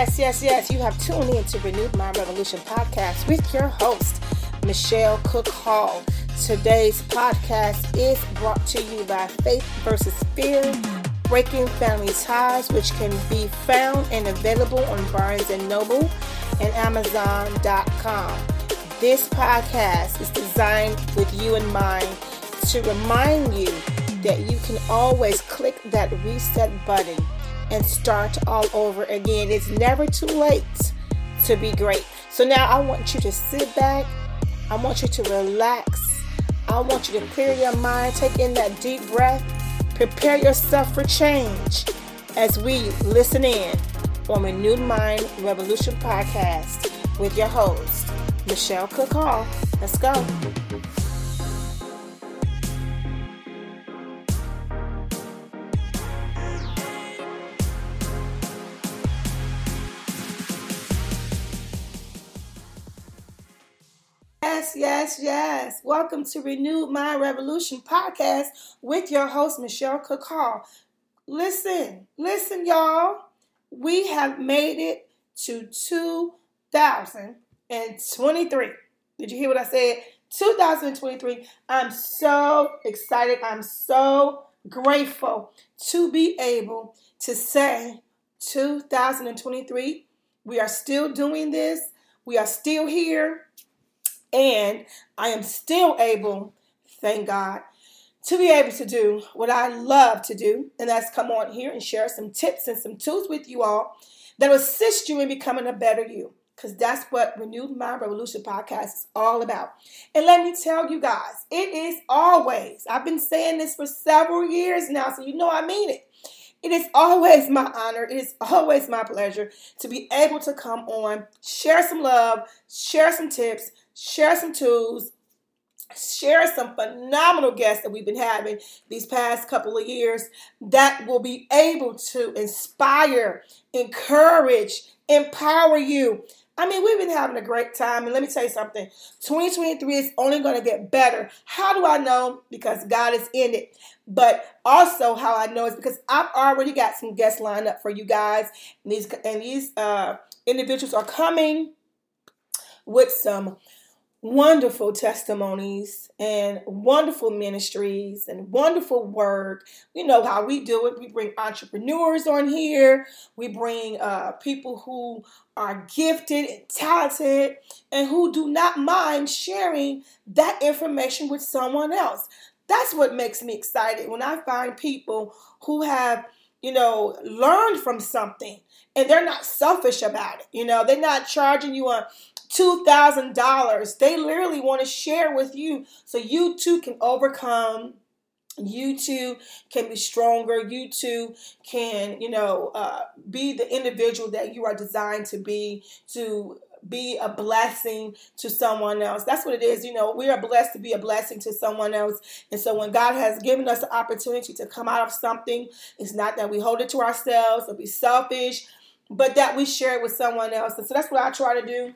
Yes, yes, yes. You have tuned in to Renewed Mind Revolution podcast with your host, Michelle Cook Hall. Today's podcast is brought to you by Faith versus Fear, Breaking Family Ties, which can be found and available on Barnes and Noble and Amazon.com. This podcast is designed with you in mind to remind you that you can always click that reset button and start all over again. It's never too late to be great. So now I want you to sit back. I want you to relax. I want you to clear your mind, take in that deep breath, prepare yourself for change as we listen in on Renewed Mind Revolution podcast with your host, Michelle Cook Hall. Let's go. Yes, yes. Welcome to Renewed Mind Revolution podcast with your host, Michelle Cook. Listen, listen, y'all. We have made it to 2023. Did you hear what I said? 2023. I'm so excited. I'm so grateful to be able to say 2023. We are still doing this. We are still here. And I am still able, thank God, to be able to do what I love to do, and that's come on here and share some tips and some tools with you all that will assist you in becoming a better you. Because that's what Renewed Mind Revolution podcast is all about. And let me tell you guys, it is always, I've been saying this for several years now, so you know I mean it. It is always my honor, it is always my pleasure to be able to come on, share some love, share some tips, share some tools, share some phenomenal guests that we've been having these past couple of years that will be able to inspire, encourage, empower you. I mean, we've been having a great time, and let me tell you something 2023 is only going to get better. How do I know? Because God is in it. But also, how I know is because I've already got some guests lined up for you guys, and these, and these uh, individuals are coming with some wonderful testimonies and wonderful ministries and wonderful work. You know how we do it. We bring entrepreneurs on here. We bring uh, people who are gifted and talented and who do not mind sharing that information with someone else. That's what makes me excited when I find people who have, you know, learned from something and they're not selfish about it. You know, they're not charging you a $2,000. They literally want to share with you so you too can overcome. You too can be stronger. You too can, you know, uh, be the individual that you are designed to be to be a blessing to someone else. That's what it is. You know, we are blessed to be a blessing to someone else. And so when God has given us the opportunity to come out of something, it's not that we hold it to ourselves or be selfish, but that we share it with someone else. And so that's what I try to do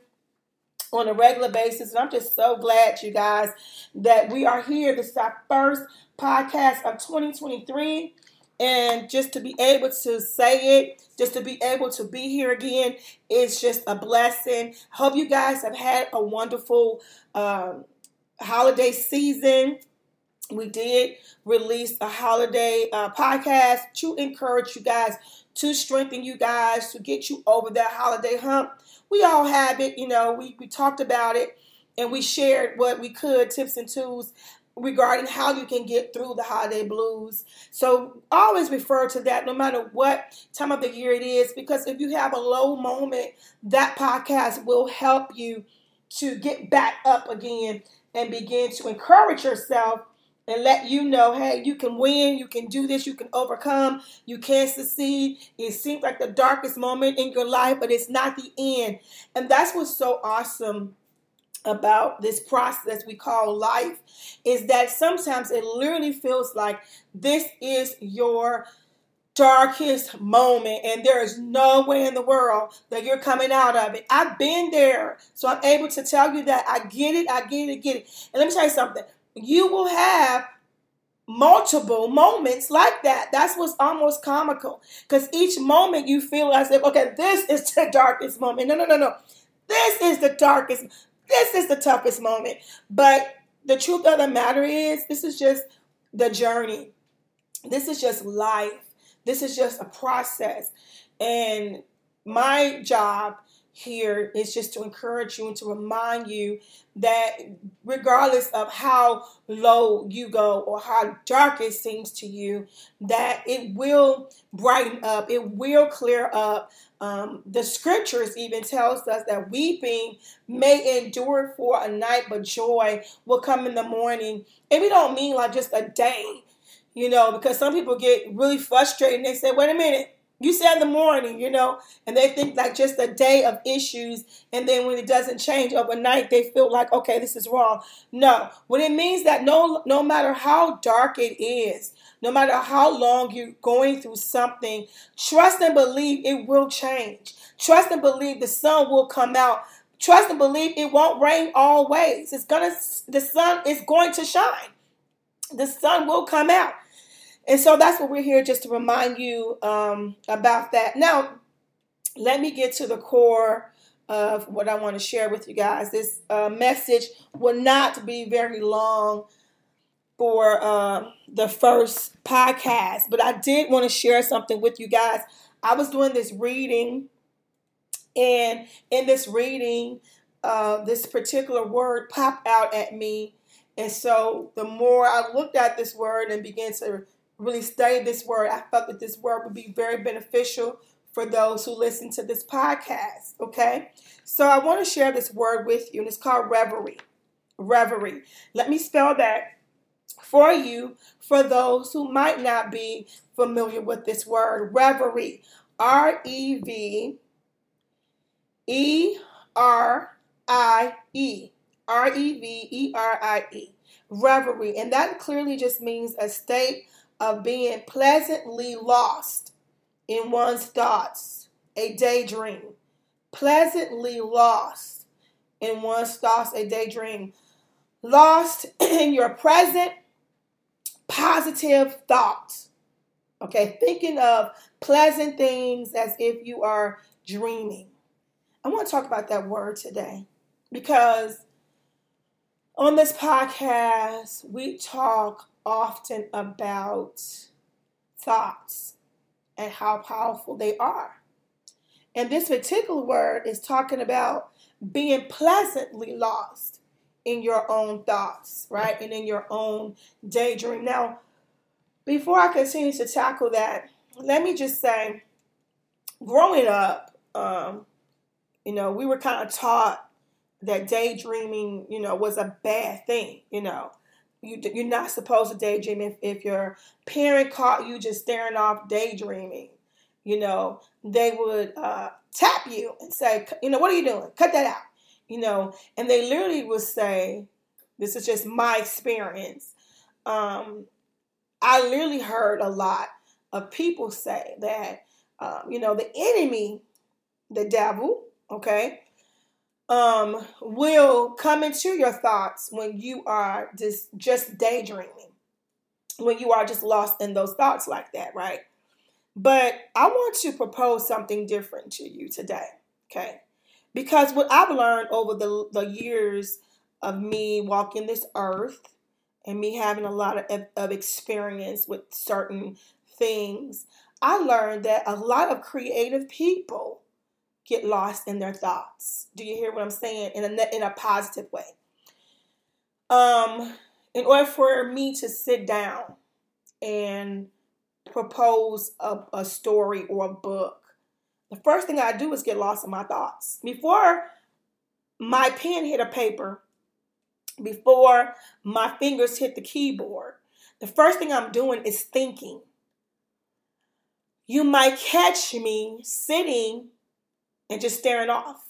on a regular basis. And I'm just so glad, you guys, that we are here. This is our first podcast of 2023. And just to be able to say it, just to be able to be here again, is just a blessing. Hope you guys have had a wonderful um, holiday season. We did release a holiday uh, podcast to encourage you guys, to strengthen you guys, to get you over that holiday hump we all have it, you know, we, we talked about it and we shared what we could, tips and tools regarding how you can get through the holiday blues. So always refer to that no matter what time of the year it is, because if you have a low moment, that podcast will help you to get back up again and begin to encourage yourself and let you know, hey, you can win, you can do this, you can overcome, you can succeed. It seems like the darkest moment in your life, but it's not the end. And that's what's so awesome about this process we call life is that sometimes it literally feels like this is your darkest moment and there is no way in the world that you're coming out of it. I've been there. So I'm able to tell you that I get it, I get it, I get it. And let me tell you something you will have multiple moments like that. That's what's almost comical. Because each moment you feel as if, okay, this is the darkest moment. No, no, no, no. This is the darkest, this is the toughest moment. But the truth of the matter is, this is just the journey. This is just life. This is just a process. And my job here is just to encourage you and to remind you that regardless of how low you go or how dark it seems to you, that it will brighten up, it will clear up. Um, the scriptures even tells us that weeping may endure for a night, but joy will come in the morning. And we don't mean like just a day, you know, because some people get really frustrated and they say, wait a minute, you said in the morning, you know, and they think like just a day of issues, and then when it doesn't change overnight, they feel like, okay, this is wrong. No, what it means that no, no matter how dark it is, no matter how long you're going through something, trust and believe it will change. Trust and believe the sun will come out. Trust and believe it won't rain always. It's gonna, the sun is going to shine. The sun will come out. And so that's what we're here just to remind you um, about that. Now, let me get to the core of what I want to share with you guys. This uh, message will not be very long for uh, the first podcast, but I did want to share something with you guys. I was doing this reading, and in this reading, uh, this particular word popped out at me. And so the more I looked at this word and began to really study this word, I felt that this word would be very beneficial for those who listen to this podcast. Okay, so I want to share this word with you, and it's called reverie. Reverie. Let me spell that for you for those who might not be familiar with this word. Reverie. R E V E R I E. R E V E R I E. Reverie. And that clearly just means a state of being pleasantly lost in one's thoughts, a daydream. Pleasantly lost in one's thoughts, a daydream. Lost in your present positive thoughts. Okay, thinking of pleasant things as if you are dreaming. I want to talk about that word today because on this podcast, we talk often about thoughts and how powerful they are. And this particular word is talking about being pleasantly lost in your own thoughts, right? And in your own daydream. Now, before I continue to tackle that, let me just say, growing up, um, you know, we were kind of taught that daydreaming, you know, was a bad thing, you know you, you're not supposed to daydream if, if your parent caught you just staring off daydreaming. You know they would uh, tap you and say you know what are you doing? Cut that out. You know and they literally would say this is just my experience. Um, i literally heard a lot of people say that um, you know the enemy the devil okay um, will come into your thoughts when you are just just daydreaming, when you are just lost in those thoughts like that, right? But I want to propose something different to you today, okay? Because what I've learned over the, the years of me walking this earth and me having a lot of, of experience with certain things, I learned that a lot of creative people get lost in their thoughts. Do you hear what I'm saying? In a in a positive way. Um, in order for me to sit down and propose a, a story or a book, the first thing I do is get lost in my thoughts. Before my pen hit a paper, before my fingers hit the keyboard, the first thing I'm doing is thinking. You might catch me sitting and just staring off.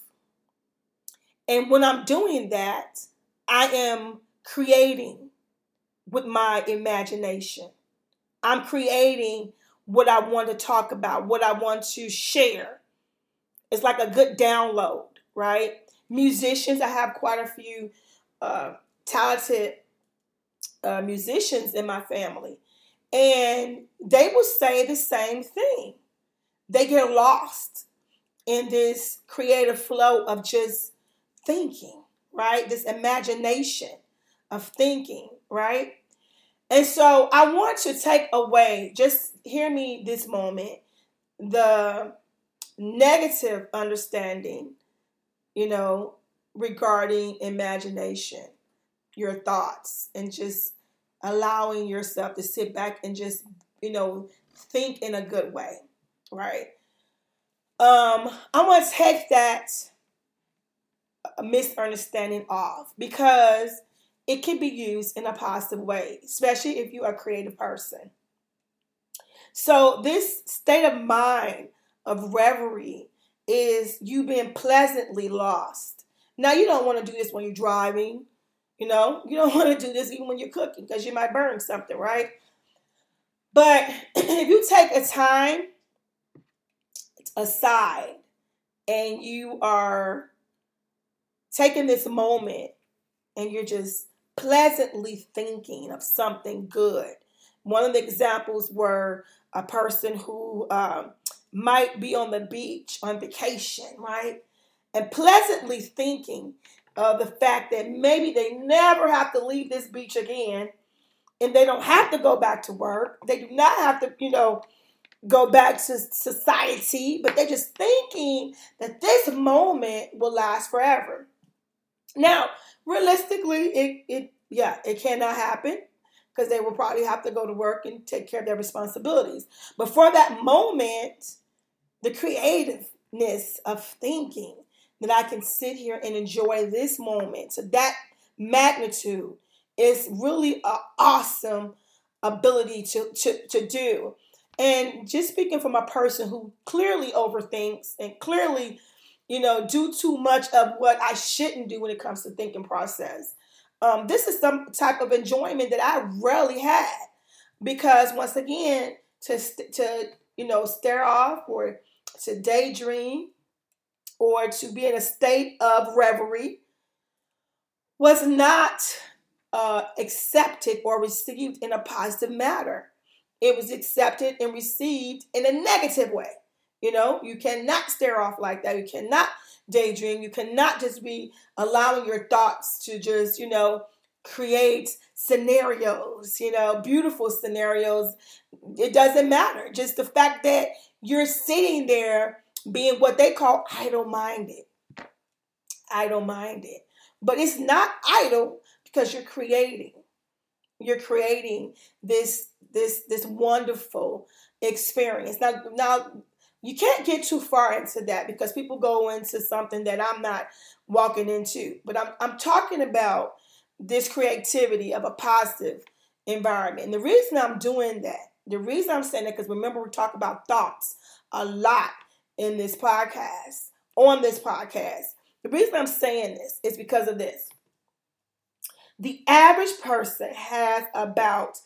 And when I'm doing that, I am creating with my imagination. I'm creating what I want to talk about, what I want to share. It's like a good download, right? Musicians, I have quite a few uh, talented uh, musicians in my family, and they will say the same thing. They get lost in this creative flow of just thinking, right? This imagination of thinking, right? And so I want to take away, just hear me this moment, the negative understanding, you know, regarding imagination, your thoughts, and just allowing yourself to sit back and just, you know, think in a good way, right? Um, I'm gonna take that misunderstanding off because it can be used in a positive way, especially if you're a creative person. So, this state of mind of reverie is you being pleasantly lost. Now, you don't want to do this when you're driving, you know, you don't want to do this even when you're cooking because you might burn something, right? But if you take a time aside and you are taking this moment and you're just pleasantly thinking of something good. One of the examples were a person who um, might be on the beach on vacation, right? And pleasantly thinking of the fact that maybe they never have to leave this beach again and they don't have to go back to work. They do not have to, you know, go back to society, but they're just thinking that this moment will last forever. Now, realistically, it, it yeah, it cannot happen because they will probably have to go to work and take care of their responsibilities. But for that moment, the creativeness of thinking that I can sit here and enjoy this moment to that magnitude is really an awesome ability to, to, to do. And just speaking from a person who clearly overthinks and clearly, you know, do too much of what I shouldn't do when it comes to thinking process. Um, this is some type of enjoyment that I rarely had because once again, to to you know stare off or to daydream or to be in a state of reverie was not uh, accepted or received in a positive manner. It was accepted and received in a negative way. You know, you cannot stare off like that. You cannot daydream. You cannot just be allowing your thoughts to just, you know, create scenarios, you know, beautiful scenarios. It doesn't matter. Just the fact that you're sitting there being what they call idle minded. Idle minded. But it's not idle because you're creating. You're creating this this this wonderful experience. Now now you can't get too far into that because people go into something that I'm not walking into. But I'm I'm talking about this creativity of a positive environment. And the reason I'm doing that, the reason I'm saying that, because remember we talk about thoughts a lot in this podcast, on this podcast. The reason I'm saying this is because of this. The average person has about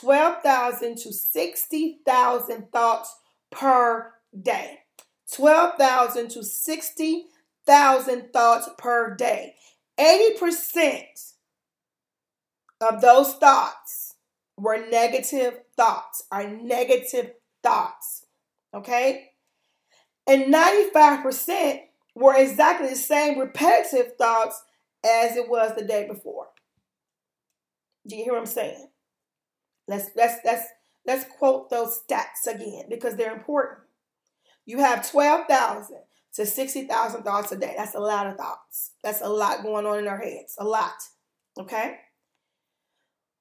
12,000 to 60,000 thoughts per day. 12,000 to 60,000 thoughts per day. 80% of those thoughts were negative thoughts, are negative thoughts. Okay? And 95% were exactly the same repetitive thoughts as it was the day before. Do you hear what I'm saying? Let's let's let's let's quote those stats again because they're important. You have 12,000 to 60,000 thoughts a day. That's a lot of thoughts. That's a lot going on in our heads. A lot. Okay?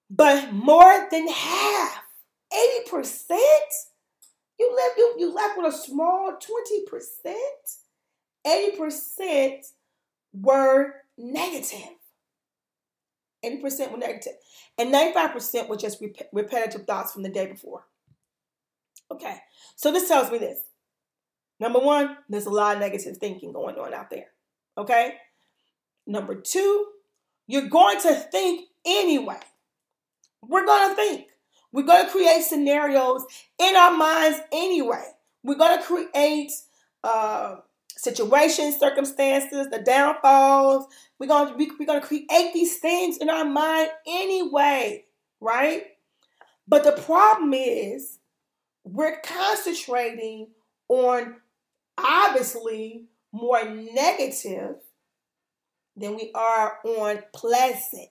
But more than half, 80%, you left you, you left with a small 20%. 80% were negative. 80% were. And 95% were just rep- repetitive thoughts from the day before. Okay, so this tells me this. Number one, there's a lot of negative thinking going on out there. Okay? Number two, you're going to think anyway. We're going to think. We're going to create scenarios in our minds anyway. We're going to create uh, situations, circumstances, the downfalls. We're to be, we're going to create these things in our mind anyway. right? But the problem is we're concentrating on obviously more negative than we are on pleasant.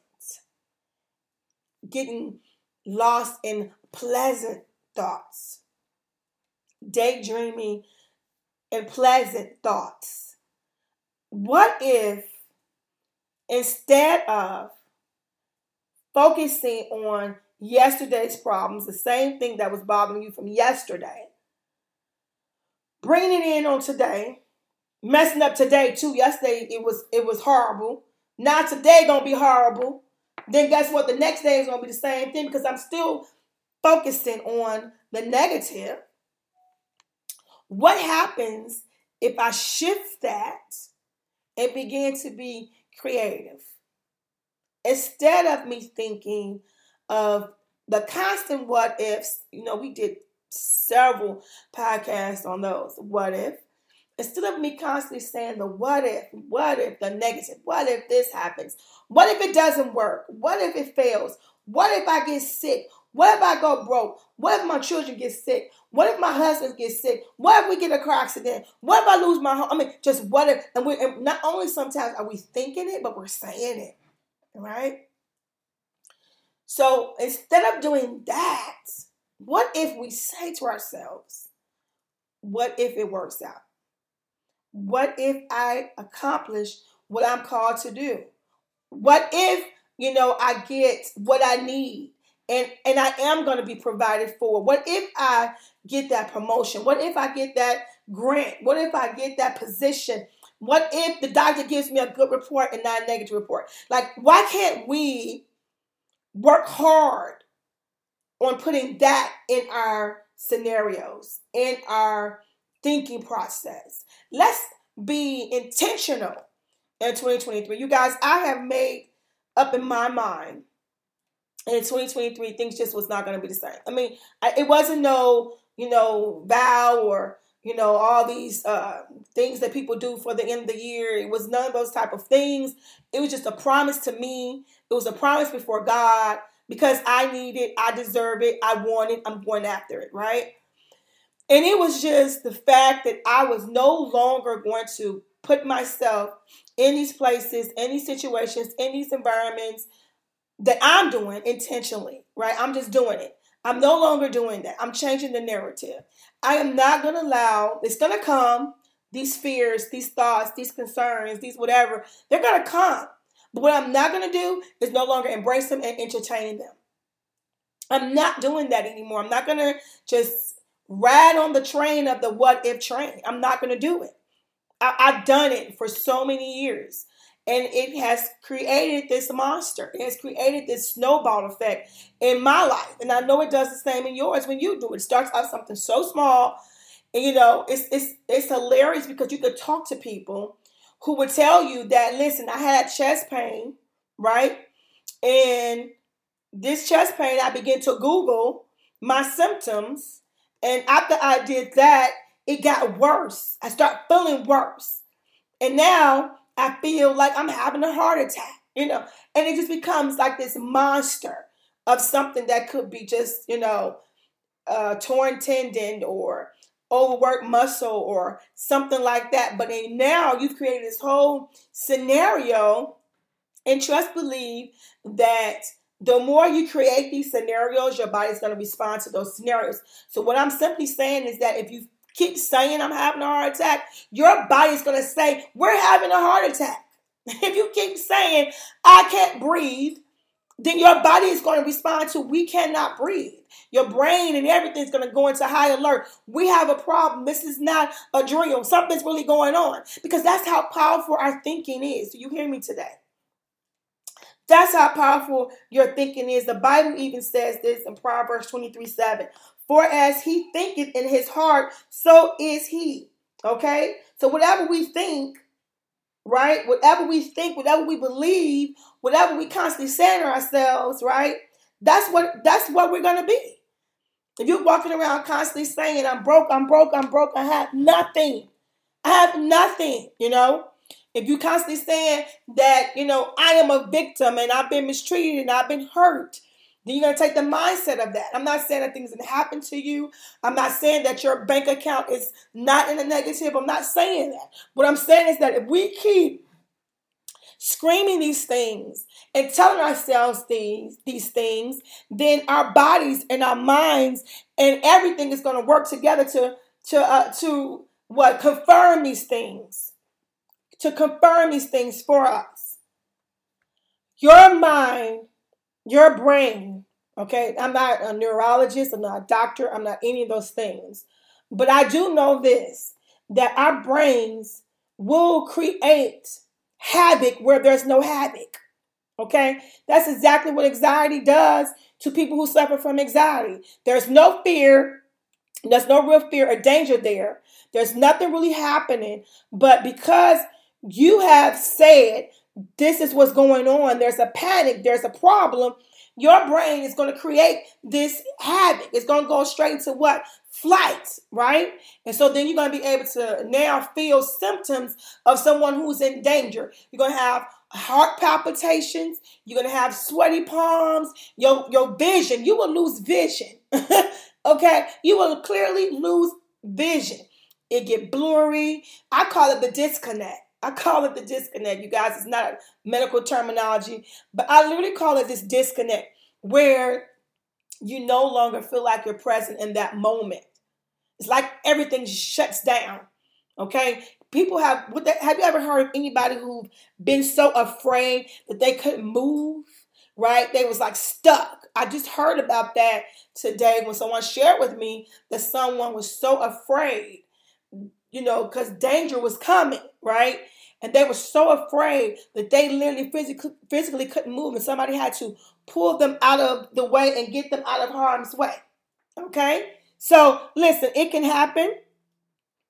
Getting lost in pleasant thoughts, daydreaming and pleasant thoughts. What if instead of focusing on yesterday's problems, the same thing that was bothering you from yesterday, bringing it in on today, messing up today too. Yesterday it was it was horrible. Now today gonna be horrible. Then guess what? The next day is gonna be the same thing because I'm still focusing on the negative. What happens if I shift that and begin to be creative? Instead of me thinking of the constant what ifs, you know, we did several podcasts on those what if. Instead of me constantly saying the what if, what if the negative, what if this happens, what if it doesn't work, what if it fails, what if I get sick, what if I go broke, what if my children get sick, what if my husband gets sick, what if we get a car accident, what if I lose my home? I mean, just what if, and we and not only sometimes are we thinking it, but we're saying it, right? So instead of doing that, what if we say to ourselves, what if it works out? What if I accomplish what I'm called to do? What if, you know, I get what I need and and I am going to be provided for? What if I get that promotion? What if I get that grant? What if I get that position? What if the doctor gives me a good report and not a negative report? Like, why can't we work hard on putting that in our scenarios, in our thinking process. Let's be intentional in 2023. You guys, I have made up in my mind in 2023 things just was not going to be the same. I mean, I, it wasn't no, you know, vow or you know all these uh, things that people do for the end of the year. It was none of those type of things. It was just a promise to me. It was a promise before God because I need it, I deserve it, I want it, I'm going after it, right? And it was just the fact that I was no longer going to put myself in these places, in these situations, in these environments that I'm doing intentionally, right? I'm just doing it. I'm no longer doing that. I'm changing the narrative. I am not going to allow, it's going to come, these fears, these thoughts, these concerns, these whatever, they're going to come. But what I'm not going to do is no longer embrace them and entertain them. I'm not doing that anymore. I'm not going to just ride on the train of the what if train. I'm not going to do it. I, I've done it for so many years. And it has created this monster. It has created this snowball effect in my life. And I know it does the same in yours when you do it. Starts out something so small. And you know, it's it's it's hilarious because you could talk to people who would tell you that, listen, I had chest pain, right? And this chest pain, I began to Google my symptoms. And after I did that, it got worse. I start feeling worse. And now I feel like I'm having a heart attack, you know, and it just becomes like this monster of something that could be just, you know, a torn tendon or overworked muscle or something like that. But now you've created this whole scenario and trust believe that the more you create these scenarios, your body's going to respond to those scenarios. So what I'm simply saying is that if you keep saying I'm having a heart attack, your body's going to say we're having a heart attack. If you keep saying I can't breathe, then your body is going to respond to we cannot breathe. Your brain and everything's going to go into high alert. We have a problem. This is not a dream. Something's really going on because that's how powerful our thinking is. Do you hear me today? That's how powerful your thinking is. The Bible even says this in Proverbs 23 7. For as he thinketh in his heart, so is he. Okay? So whatever we think, right? Whatever we think, whatever we believe, whatever we constantly say to ourselves, right? That's what that's what we're gonna be. If you're walking around constantly saying, I'm broke, I'm broke, I'm broke, I have nothing. I have nothing, you know. If you constantly saying that, you know, I am a victim and I've been mistreated and I've been hurt, then you're going to take the mindset of that. I'm not saying that things didn't happen to you. I'm not saying that your bank account is not in a negative. I'm not saying that. What I'm saying is that if we keep screaming these things and telling ourselves these these things, then our bodies and our minds and everything is going to work together to to uh, to what confirm these things, to confirm these things for us. Your mind, your brain. Okay, I'm not a neurologist. I'm not a doctor. I'm not any of those things, but I do know this: that our brains will create havoc where there's no havoc. Okay? That's exactly what anxiety does to people who suffer from anxiety. There's no fear, there's no real fear or danger there. There's nothing really happening, but because you have said this is what's going on, there's a panic, there's a problem, your brain is going to create this habit. It's going to go straight into what? Flight, right? And so then you're going to be able to now feel symptoms of someone who's in danger. You're going to have heart palpitations. You're going to have sweaty palms. Your, your vision, you will lose vision. okay? You will clearly lose vision. It get blurry. I call it the disconnect. I call it the disconnect, you guys. It's not medical terminology, but I literally call it this disconnect where you no longer feel like you're present in that moment. It's like everything shuts down. Okay? People have they, have you ever heard of anybody who've been so afraid that they couldn't move? Right? They was like stuck. I just heard about that today when someone shared with me that someone was so afraid, you know, because danger was coming, right? And they were so afraid that they literally physically, physically couldn't move, and somebody had to pull them out of the way and get them out of harm's way. Okay? So, listen, it can happen.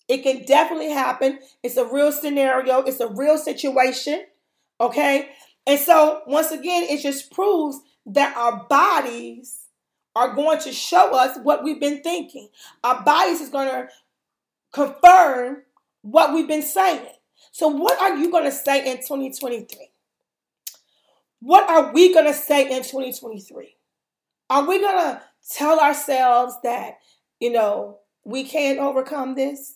It can definitely happen. It's a real scenario, it's a real situation. Okay? And so, once again, it just proves that our bodies are going to show us what we've been thinking. Our bodies is going to confirm what we've been saying. So, what are you going to say in 2023? What are we going to say in 2023? Are we going to tell ourselves that, you know, we can't overcome this?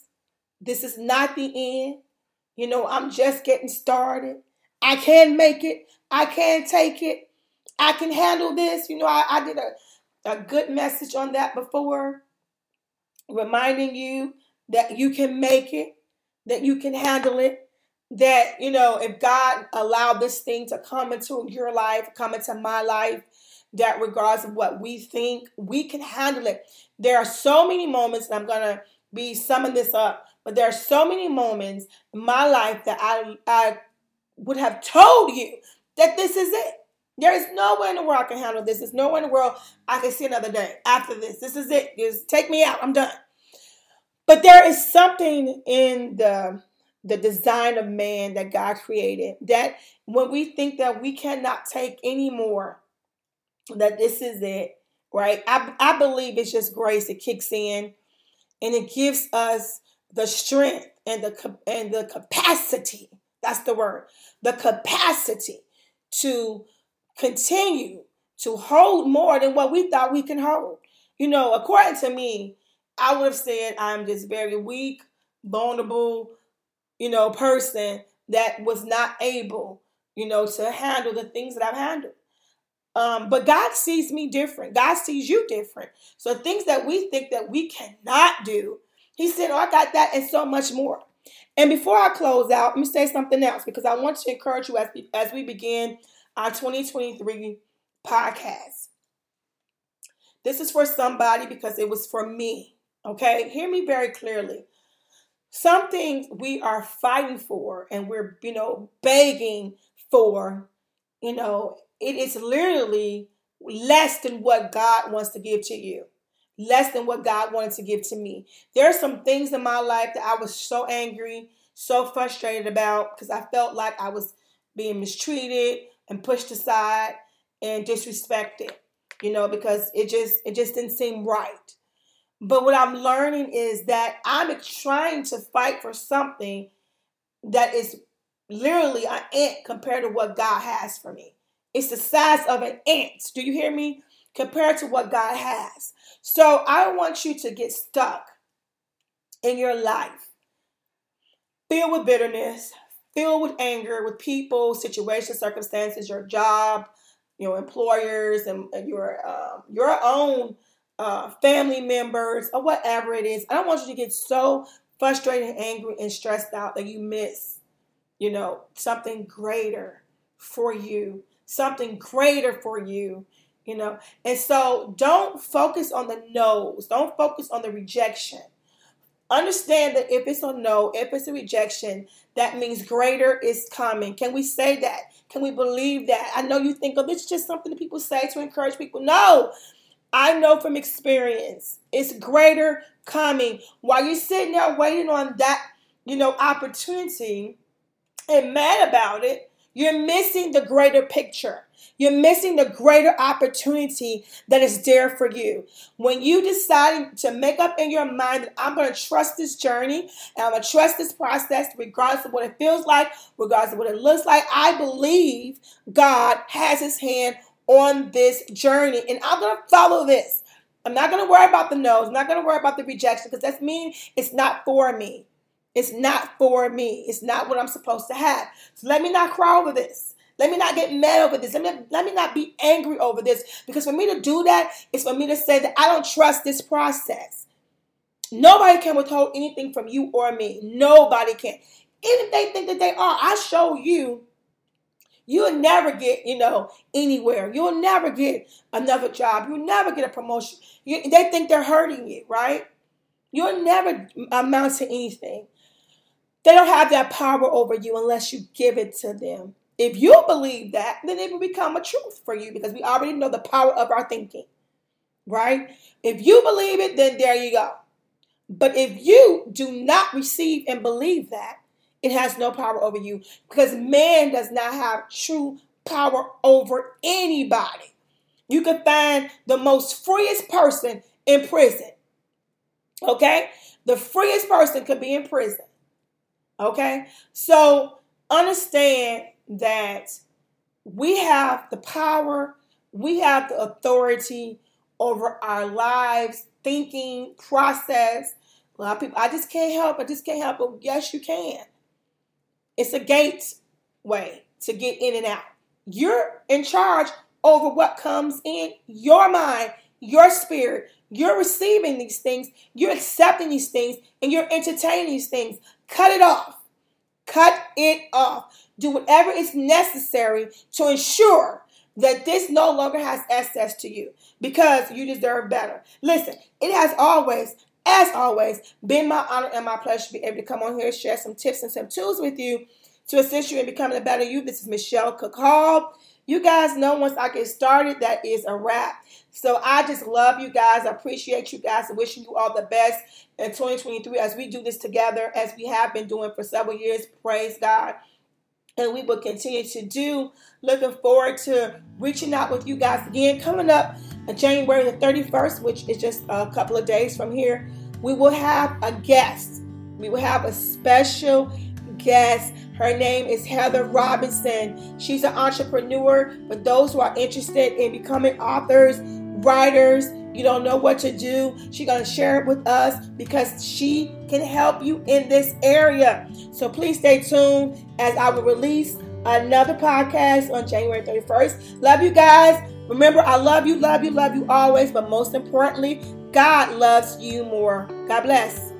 This is not the end. You know, I'm just getting started. I can make it. I can take it. I can handle this. You know, I, I did a, a good message on that before, reminding you that you can make it, that you can handle it, that you know if god allowed this thing to come into your life come into my life that regardless of what we think we can handle it. There are so many moments and i'm gonna be summing this up but there are so many moments in my life that i i would have told you that this is it. There is no way in the world i can handle this. There's no way in the world i can see another day after this. This is it. Just take me out. I'm done but there is something in the the design of man that God created. That when we think that we cannot take any more, that this is it, right? I, I believe it's just grace. It kicks in and it gives us the strength and the and the capacity. That's the word. The capacity to continue to hold more than what we thought we can hold. You know, according to me, I would have said I'm just very weak, vulnerable, you know, person that was not able, you know, to handle the things that I've handled. Um, but God sees me different. God sees you different. So things that we think that we cannot do, He said, "Oh, I got that and so much more." And before I close out, let me say something else because I want to encourage you as we, as we begin our 2023 podcast. This is for somebody because it was for me. Okay, hear me very clearly some things we are fighting for and we're, you know, begging for, you know, it is literally less than what God wants to give to you. Less than what God wanted to give to me. There are some things in my life that I was so angry, so frustrated about because I felt like I was being mistreated and pushed aside and disrespected, you know, because it just it just didn't seem right. But what I'm learning is that I'm trying to fight for something that is literally an ant compared to what God has for me. It's the size of an ant. Do you hear me? compared to what God has. So I want you to get stuck in your life, filled with bitterness, filled with anger, with people, situations, circumstances, your job, your employers, and, your uh, your own uh, family members, or whatever it is. I don't want you to get so frustrated, angry, and stressed out that you miss, you know, something greater for you, something greater for you you know. And so don't focus on the no's. Don't focus on the rejection. Understand that if it's a no if it's a rejection that means greater is coming. Can we say that? Can we believe that? I know you think oh is just something that people say to encourage people. No i know from experience it's greater coming while you're sitting there waiting on that you know opportunity and mad about it you're missing the greater picture you're missing the greater opportunity that is there for you. When you decide to make up in your mind that I'm going to trust this journey and I'm going to trust this process, regardless of what it feels like, regardless of what it looks like, I believe God has his hand on this journey and I'm going to follow this. I'm not going to worry about the no's. I'm not going to worry about the rejection because that's mean it's not for me. It's not for me. It's not what I'm supposed to have. So let me not cry over this. Let me not get mad over this. Let me, let me not be angry over this. Because for me to do that is for me to say that I don't trust this process. Nobody can withhold anything from you or me. Nobody can. Even if they think that they are, I show you You'll never get, you know, anywhere. You'll never get another job. You'll never get a promotion. You, they think they're hurting you, right? You'll never amount to anything. They don't have that power over you unless you give it to them. If you believe that, then it will become a truth for you because we already know the power of our thinking, right? If you believe it, then there you go. But if you do not receive and believe that, it has no power over you because man does not have true power over anybody. You can find the most freest person in prison. Okay? The freest person could be in prison. Okay? So understand that we have the power, we have the authority over our lives, thinking, process. A lot of people, I just can't help, I just can't help. But yes, you can. It's a gateway to get in and out. You're in charge over what comes in your mind, your spirit. You're receiving these things, you're accepting these things, and you're entertaining these things. Cut it off. Cut it off do whatever is necessary to ensure that this no longer has access to you because you deserve better. Listen, it has always, as always, been my honor and my pleasure to be able to come on here and share some tips and some tools with you to assist you in becoming a better you. This is Michelle Cook. You guys know once I get started, that is a wrap. So I just love you guys. I appreciate you guys and wishing you all the best in 2023 as we do this together, as we have been doing for several years. Praise God and we will continue to do. Looking forward to reaching out with you guys again. Coming up uh, January the 31st, which is just a couple of days from here, we will have a guest. We will have a special guest. Her name is Heather Robinson. She's an entrepreneur. For those who are interested in becoming authors, writers, you don't know what to do, she's going to share it with us because she can help you in this area. So please stay tuned as I will release another podcast on January 31st. Love you guys. Remember, I love you, love you, love you always, but most importantly, God loves you more. God bless.